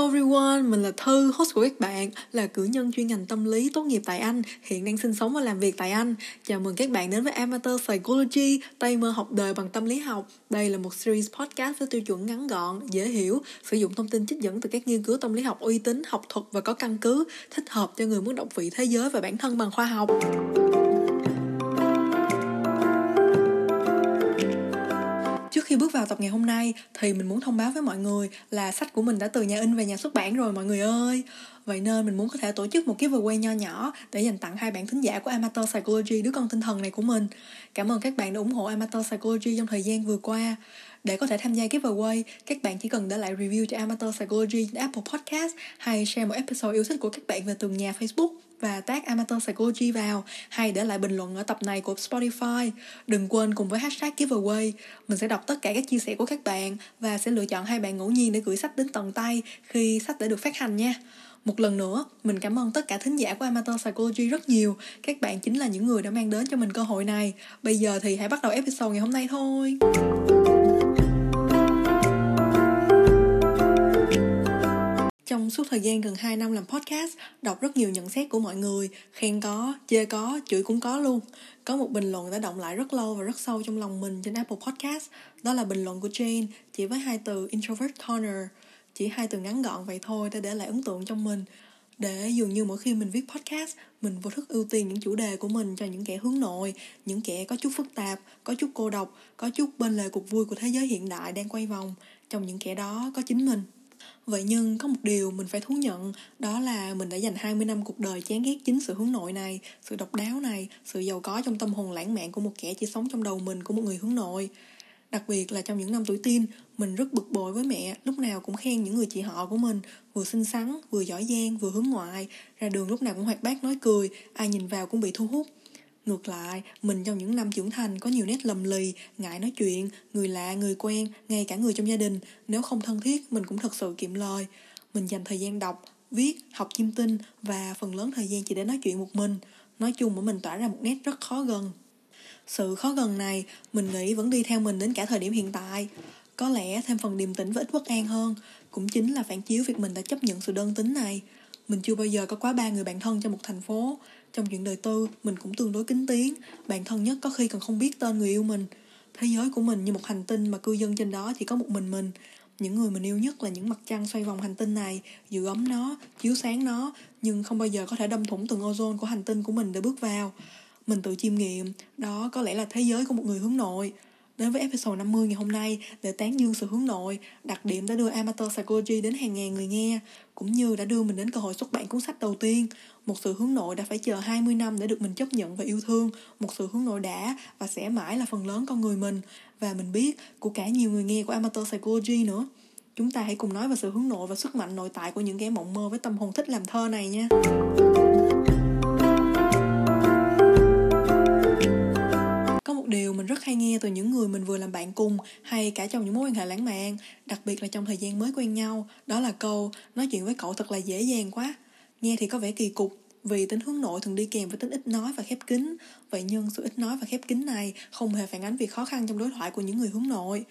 Hello everyone, mình là Thư, host của các bạn, là cử nhân chuyên ngành tâm lý tốt nghiệp tại Anh, hiện đang sinh sống và làm việc tại Anh. Chào mừng các bạn đến với Amateur Psychology, tay mơ học đời bằng tâm lý học. Đây là một series podcast với tiêu chuẩn ngắn gọn, dễ hiểu, sử dụng thông tin trích dẫn từ các nghiên cứu tâm lý học uy tín, học thuật và có căn cứ, thích hợp cho người muốn động vị thế giới và bản thân bằng khoa học. Khi bước vào tập ngày hôm nay thì mình muốn thông báo với mọi người là sách của mình đã từ nhà in về nhà xuất bản rồi, mọi người ơi. Vậy nên mình muốn có thể tổ chức một giveaway nho nhỏ để dành tặng hai bạn thính giả của Amateur Psychology đứa con tinh thần này của mình. Cảm ơn các bạn đã ủng hộ Amateur Psychology trong thời gian vừa qua. Để có thể tham gia giveaway, các bạn chỉ cần để lại review cho Amateur Psychology trên Apple Podcast hay share một episode yêu thích của các bạn về từng nhà Facebook và tag Amateur Psychology vào hay để lại bình luận ở tập này của Spotify. Đừng quên cùng với hashtag giveaway, mình sẽ đọc tất cả các chia sẻ của các bạn và sẽ lựa chọn hai bạn ngẫu nhiên để gửi sách đến tận tay khi sách đã được phát hành nha. Một lần nữa, mình cảm ơn tất cả thính giả của Amateur Psychology rất nhiều. Các bạn chính là những người đã mang đến cho mình cơ hội này. Bây giờ thì hãy bắt đầu episode ngày hôm nay thôi. Trong suốt thời gian gần 2 năm làm podcast, đọc rất nhiều nhận xét của mọi người, khen có, chê có, chửi cũng có luôn. Có một bình luận đã động lại rất lâu và rất sâu trong lòng mình trên Apple Podcast, đó là bình luận của Jane, chỉ với hai từ introvert corner, chỉ hai từ ngắn gọn vậy thôi đã để lại ấn tượng trong mình. Để dường như mỗi khi mình viết podcast, mình vô thức ưu tiên những chủ đề của mình cho những kẻ hướng nội, những kẻ có chút phức tạp, có chút cô độc, có chút bên lề cuộc vui của thế giới hiện đại đang quay vòng. Trong những kẻ đó có chính mình. Vậy nhưng có một điều mình phải thú nhận đó là mình đã dành 20 năm cuộc đời chán ghét chính sự hướng nội này, sự độc đáo này, sự giàu có trong tâm hồn lãng mạn của một kẻ chỉ sống trong đầu mình của một người hướng nội. Đặc biệt là trong những năm tuổi teen, mình rất bực bội với mẹ, lúc nào cũng khen những người chị họ của mình, vừa xinh xắn, vừa giỏi giang, vừa hướng ngoại, ra đường lúc nào cũng hoạt bát nói cười, ai nhìn vào cũng bị thu hút. Ngược lại, mình trong những năm trưởng thành có nhiều nét lầm lì, ngại nói chuyện, người lạ, người quen, ngay cả người trong gia đình. Nếu không thân thiết, mình cũng thật sự kiệm lời. Mình dành thời gian đọc, viết, học chim tinh và phần lớn thời gian chỉ để nói chuyện một mình. Nói chung mỗi mình tỏa ra một nét rất khó gần. Sự khó gần này, mình nghĩ vẫn đi theo mình đến cả thời điểm hiện tại. Có lẽ thêm phần điềm tĩnh và ít bất an hơn, cũng chính là phản chiếu việc mình đã chấp nhận sự đơn tính này. Mình chưa bao giờ có quá ba người bạn thân trong một thành phố, trong chuyện đời tư, mình cũng tương đối kính tiếng, bạn thân nhất có khi còn không biết tên người yêu mình. Thế giới của mình như một hành tinh mà cư dân trên đó chỉ có một mình mình. Những người mình yêu nhất là những mặt trăng xoay vòng hành tinh này, giữ ấm nó, chiếu sáng nó, nhưng không bao giờ có thể đâm thủng từng ozone của hành tinh của mình để bước vào. Mình tự chiêm nghiệm, đó có lẽ là thế giới của một người hướng nội. Đến với episode 50 ngày hôm nay để tán dương sự hướng nội, đặc điểm đã đưa Amateur Psychology đến hàng ngàn người nghe, cũng như đã đưa mình đến cơ hội xuất bản cuốn sách đầu tiên. Một sự hướng nội đã phải chờ 20 năm để được mình chấp nhận và yêu thương, một sự hướng nội đã và sẽ mãi là phần lớn con người mình, và mình biết của cả nhiều người nghe của Amateur Psychology nữa. Chúng ta hãy cùng nói về sự hướng nội và sức mạnh nội tại của những kẻ mộng mơ với tâm hồn thích làm thơ này nha. Điều mình rất hay nghe từ những người mình vừa làm bạn cùng hay cả trong những mối quan hệ lãng mạn, đặc biệt là trong thời gian mới quen nhau, đó là câu nói chuyện với cậu thật là dễ dàng quá. Nghe thì có vẻ kỳ cục, vì tính hướng nội thường đi kèm với tính ít nói và khép kín. Vậy nhưng sự ít nói và khép kín này không hề phản ánh việc khó khăn trong đối thoại của những người hướng nội.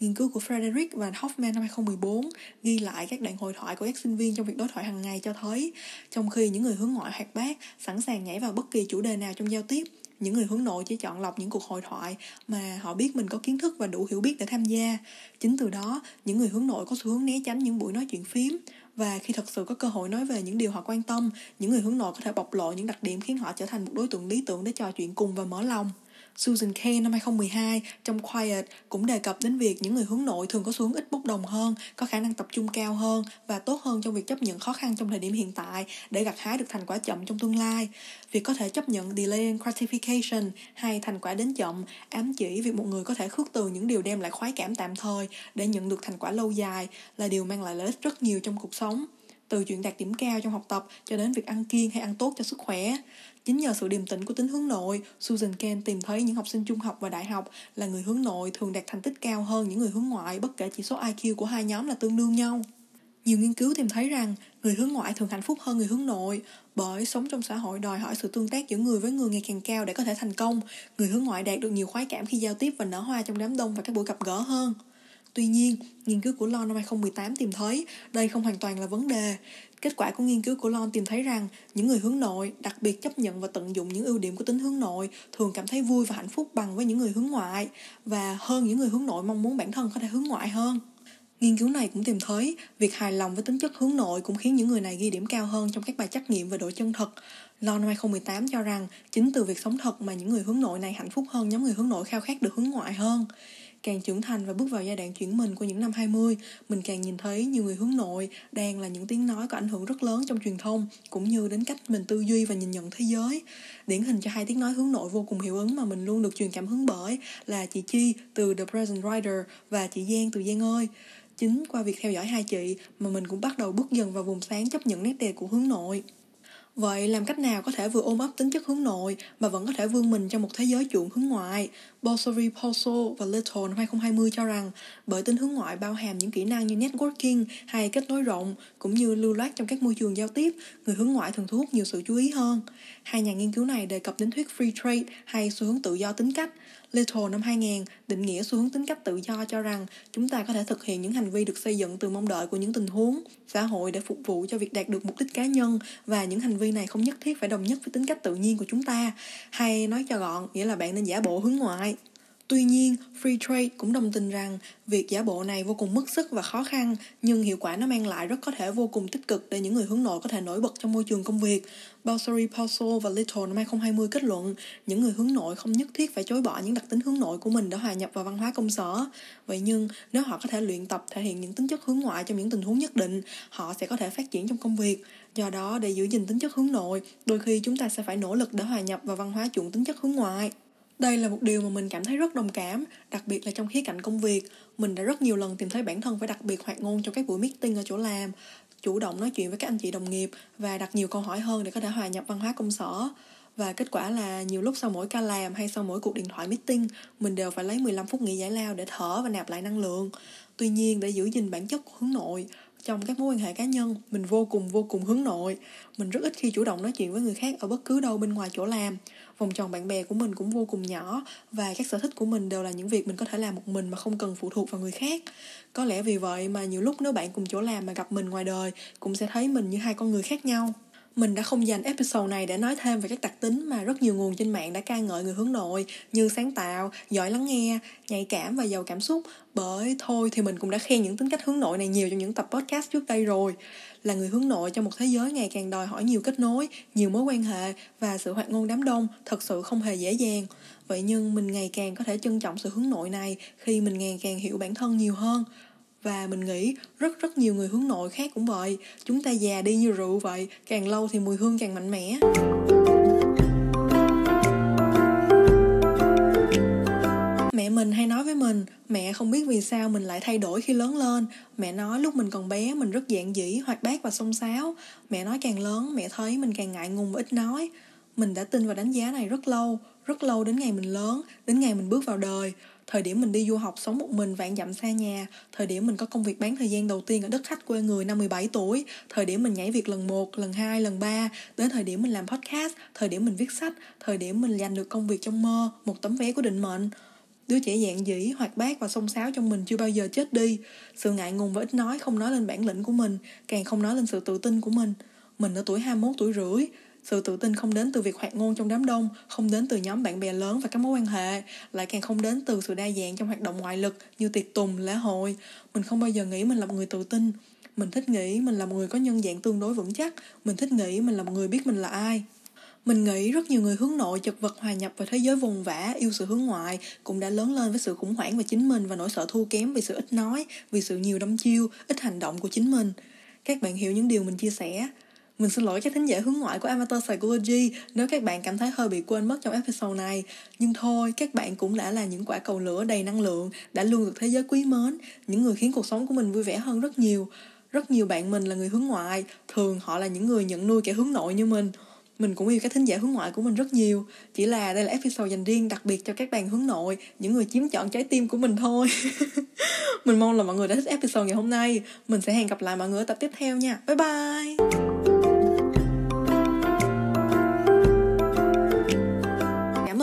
Nghiên cứu của Frederick và Hoffman năm 2014 ghi lại các đoạn hội thoại của các sinh viên trong việc đối thoại hàng ngày cho thấy trong khi những người hướng ngoại hoạt bát sẵn sàng nhảy vào bất kỳ chủ đề nào trong giao tiếp những người hướng nội chỉ chọn lọc những cuộc hội thoại mà họ biết mình có kiến thức và đủ hiểu biết để tham gia. Chính từ đó, những người hướng nội có xu hướng né tránh những buổi nói chuyện phím. Và khi thật sự có cơ hội nói về những điều họ quan tâm, những người hướng nội có thể bộc lộ những đặc điểm khiến họ trở thành một đối tượng lý tưởng để trò chuyện cùng và mở lòng. Susan Cain năm 2012 trong Quiet cũng đề cập đến việc những người hướng nội thường có xu hướng ít bốc đồng hơn, có khả năng tập trung cao hơn và tốt hơn trong việc chấp nhận khó khăn trong thời điểm hiện tại để gặt hái được thành quả chậm trong tương lai. Việc có thể chấp nhận delay gratification hay thành quả đến chậm ám chỉ việc một người có thể khước từ những điều đem lại khoái cảm tạm thời để nhận được thành quả lâu dài là điều mang lại lợi ích rất nhiều trong cuộc sống từ chuyện đạt điểm cao trong học tập cho đến việc ăn kiêng hay ăn tốt cho sức khỏe. Chính nhờ sự điềm tĩnh của tính hướng nội, Susan Cain tìm thấy những học sinh trung học và đại học là người hướng nội thường đạt thành tích cao hơn những người hướng ngoại bất kể chỉ số IQ của hai nhóm là tương đương nhau. Nhiều nghiên cứu tìm thấy rằng người hướng ngoại thường hạnh phúc hơn người hướng nội bởi sống trong xã hội đòi hỏi sự tương tác giữa người với người ngày càng cao để có thể thành công. Người hướng ngoại đạt được nhiều khoái cảm khi giao tiếp và nở hoa trong đám đông và các buổi gặp gỡ hơn. Tuy nhiên, nghiên cứu của Lon năm 2018 tìm thấy đây không hoàn toàn là vấn đề. Kết quả của nghiên cứu của Lon tìm thấy rằng những người hướng nội, đặc biệt chấp nhận và tận dụng những ưu điểm của tính hướng nội, thường cảm thấy vui và hạnh phúc bằng với những người hướng ngoại và hơn những người hướng nội mong muốn bản thân có thể hướng ngoại hơn. Nghiên cứu này cũng tìm thấy việc hài lòng với tính chất hướng nội cũng khiến những người này ghi điểm cao hơn trong các bài trắc nghiệm về độ chân thật. Lo năm 2018 cho rằng chính từ việc sống thật mà những người hướng nội này hạnh phúc hơn nhóm người hướng nội khao khát được hướng ngoại hơn. Càng trưởng thành và bước vào giai đoạn chuyển mình của những năm 20, mình càng nhìn thấy nhiều người hướng nội đang là những tiếng nói có ảnh hưởng rất lớn trong truyền thông, cũng như đến cách mình tư duy và nhìn nhận thế giới. Điển hình cho hai tiếng nói hướng nội vô cùng hiệu ứng mà mình luôn được truyền cảm hứng bởi là chị Chi từ The Present Writer và chị Giang từ Giang ơi. Chính qua việc theo dõi hai chị mà mình cũng bắt đầu bước dần vào vùng sáng chấp nhận nét đẹp của hướng nội. Vậy làm cách nào có thể vừa ôm ấp tính chất hướng nội mà vẫn có thể vươn mình trong một thế giới chuộng hướng ngoại? Bolsori, Poso và Little năm 2020 cho rằng bởi tính hướng ngoại bao hàm những kỹ năng như networking hay kết nối rộng cũng như lưu loát trong các môi trường giao tiếp, người hướng ngoại thường thu hút nhiều sự chú ý hơn. Hai nhà nghiên cứu này đề cập đến thuyết free trade hay xu hướng tự do tính cách – Little năm 2000 định nghĩa xu hướng tính cách tự do cho rằng chúng ta có thể thực hiện những hành vi được xây dựng từ mong đợi của những tình huống, xã hội để phục vụ cho việc đạt được mục đích cá nhân và những hành vi này không nhất thiết phải đồng nhất với tính cách tự nhiên của chúng ta. Hay nói cho gọn, nghĩa là bạn nên giả bộ hướng ngoại. Tuy nhiên, Free Trade cũng đồng tình rằng việc giả bộ này vô cùng mất sức và khó khăn, nhưng hiệu quả nó mang lại rất có thể vô cùng tích cực để những người hướng nội có thể nổi bật trong môi trường công việc. Balsari, Paso và Little năm 2020 kết luận những người hướng nội không nhất thiết phải chối bỏ những đặc tính hướng nội của mình để hòa nhập vào văn hóa công sở. Vậy nhưng, nếu họ có thể luyện tập thể hiện những tính chất hướng ngoại trong những tình huống nhất định, họ sẽ có thể phát triển trong công việc. Do đó, để giữ gìn tính chất hướng nội, đôi khi chúng ta sẽ phải nỗ lực để hòa nhập vào văn hóa chuộng tính chất hướng ngoại. Đây là một điều mà mình cảm thấy rất đồng cảm, đặc biệt là trong khía cạnh công việc. Mình đã rất nhiều lần tìm thấy bản thân phải đặc biệt hoạt ngôn trong các buổi meeting ở chỗ làm, chủ động nói chuyện với các anh chị đồng nghiệp và đặt nhiều câu hỏi hơn để có thể hòa nhập văn hóa công sở. Và kết quả là nhiều lúc sau mỗi ca làm hay sau mỗi cuộc điện thoại meeting, mình đều phải lấy 15 phút nghỉ giải lao để thở và nạp lại năng lượng. Tuy nhiên, để giữ gìn bản chất của hướng nội, trong các mối quan hệ cá nhân mình vô cùng vô cùng hướng nội. Mình rất ít khi chủ động nói chuyện với người khác ở bất cứ đâu bên ngoài chỗ làm. Vòng tròn bạn bè của mình cũng vô cùng nhỏ và các sở thích của mình đều là những việc mình có thể làm một mình mà không cần phụ thuộc vào người khác. Có lẽ vì vậy mà nhiều lúc nếu bạn cùng chỗ làm mà gặp mình ngoài đời cũng sẽ thấy mình như hai con người khác nhau mình đã không dành episode này để nói thêm về các đặc tính mà rất nhiều nguồn trên mạng đã ca ngợi người hướng nội như sáng tạo, giỏi lắng nghe, nhạy cảm và giàu cảm xúc. Bởi thôi thì mình cũng đã khen những tính cách hướng nội này nhiều trong những tập podcast trước đây rồi. Là người hướng nội trong một thế giới ngày càng đòi hỏi nhiều kết nối, nhiều mối quan hệ và sự hoạt ngôn đám đông thật sự không hề dễ dàng. Vậy nhưng mình ngày càng có thể trân trọng sự hướng nội này khi mình ngày càng hiểu bản thân nhiều hơn và mình nghĩ rất rất nhiều người hướng nội khác cũng vậy. Chúng ta già đi như rượu vậy, càng lâu thì mùi hương càng mạnh mẽ. Mẹ mình hay nói với mình, mẹ không biết vì sao mình lại thay đổi khi lớn lên. Mẹ nói, lúc mình còn bé, mình rất dạng dĩ hoạt bát và xông xáo. Mẹ nói, càng lớn, mẹ thấy mình càng ngại ngùng và ít nói. Mình đã tin vào đánh giá này rất lâu rất lâu đến ngày mình lớn, đến ngày mình bước vào đời thời điểm mình đi du học sống một mình vạn dặm xa nhà, thời điểm mình có công việc bán thời gian đầu tiên ở đất khách quê người năm 17 tuổi, thời điểm mình nhảy việc lần 1, lần 2, lần 3, đến thời điểm mình làm podcast, thời điểm mình viết sách, thời điểm mình giành được công việc trong mơ, một tấm vé của định mệnh. Đứa trẻ dạng dĩ, hoạt bát và sông sáo trong mình chưa bao giờ chết đi. Sự ngại ngùng và ít nói không nói lên bản lĩnh của mình, càng không nói lên sự tự tin của mình. Mình ở tuổi 21 tuổi rưỡi, sự tự tin không đến từ việc hoạt ngôn trong đám đông, không đến từ nhóm bạn bè lớn và các mối quan hệ, lại càng không đến từ sự đa dạng trong hoạt động ngoại lực như tiệc tùng, lễ hội. Mình không bao giờ nghĩ mình là một người tự tin. Mình thích nghĩ mình là một người có nhân dạng tương đối vững chắc. Mình thích nghĩ mình là một người biết mình là ai. Mình nghĩ rất nhiều người hướng nội chật vật hòa nhập vào thế giới vùng vã, yêu sự hướng ngoại cũng đã lớn lên với sự khủng hoảng về chính mình và nỗi sợ thua kém vì sự ít nói, vì sự nhiều đâm chiêu, ít hành động của chính mình. Các bạn hiểu những điều mình chia sẻ, mình xin lỗi các thính giả hướng ngoại của Amateur Psychology nếu các bạn cảm thấy hơi bị quên mất trong episode này. Nhưng thôi, các bạn cũng đã là những quả cầu lửa đầy năng lượng, đã luôn được thế giới quý mến, những người khiến cuộc sống của mình vui vẻ hơn rất nhiều. Rất nhiều bạn mình là người hướng ngoại, thường họ là những người nhận nuôi kẻ hướng nội như mình. Mình cũng yêu các thính giả hướng ngoại của mình rất nhiều Chỉ là đây là episode dành riêng đặc biệt cho các bạn hướng nội Những người chiếm chọn trái tim của mình thôi Mình mong là mọi người đã thích episode ngày hôm nay Mình sẽ hẹn gặp lại mọi người ở tập tiếp theo nha Bye bye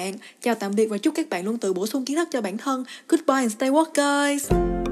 bạn. Chào tạm biệt và chúc các bạn luôn tự bổ sung kiến thức cho bản thân. Goodbye and stay woke, guys!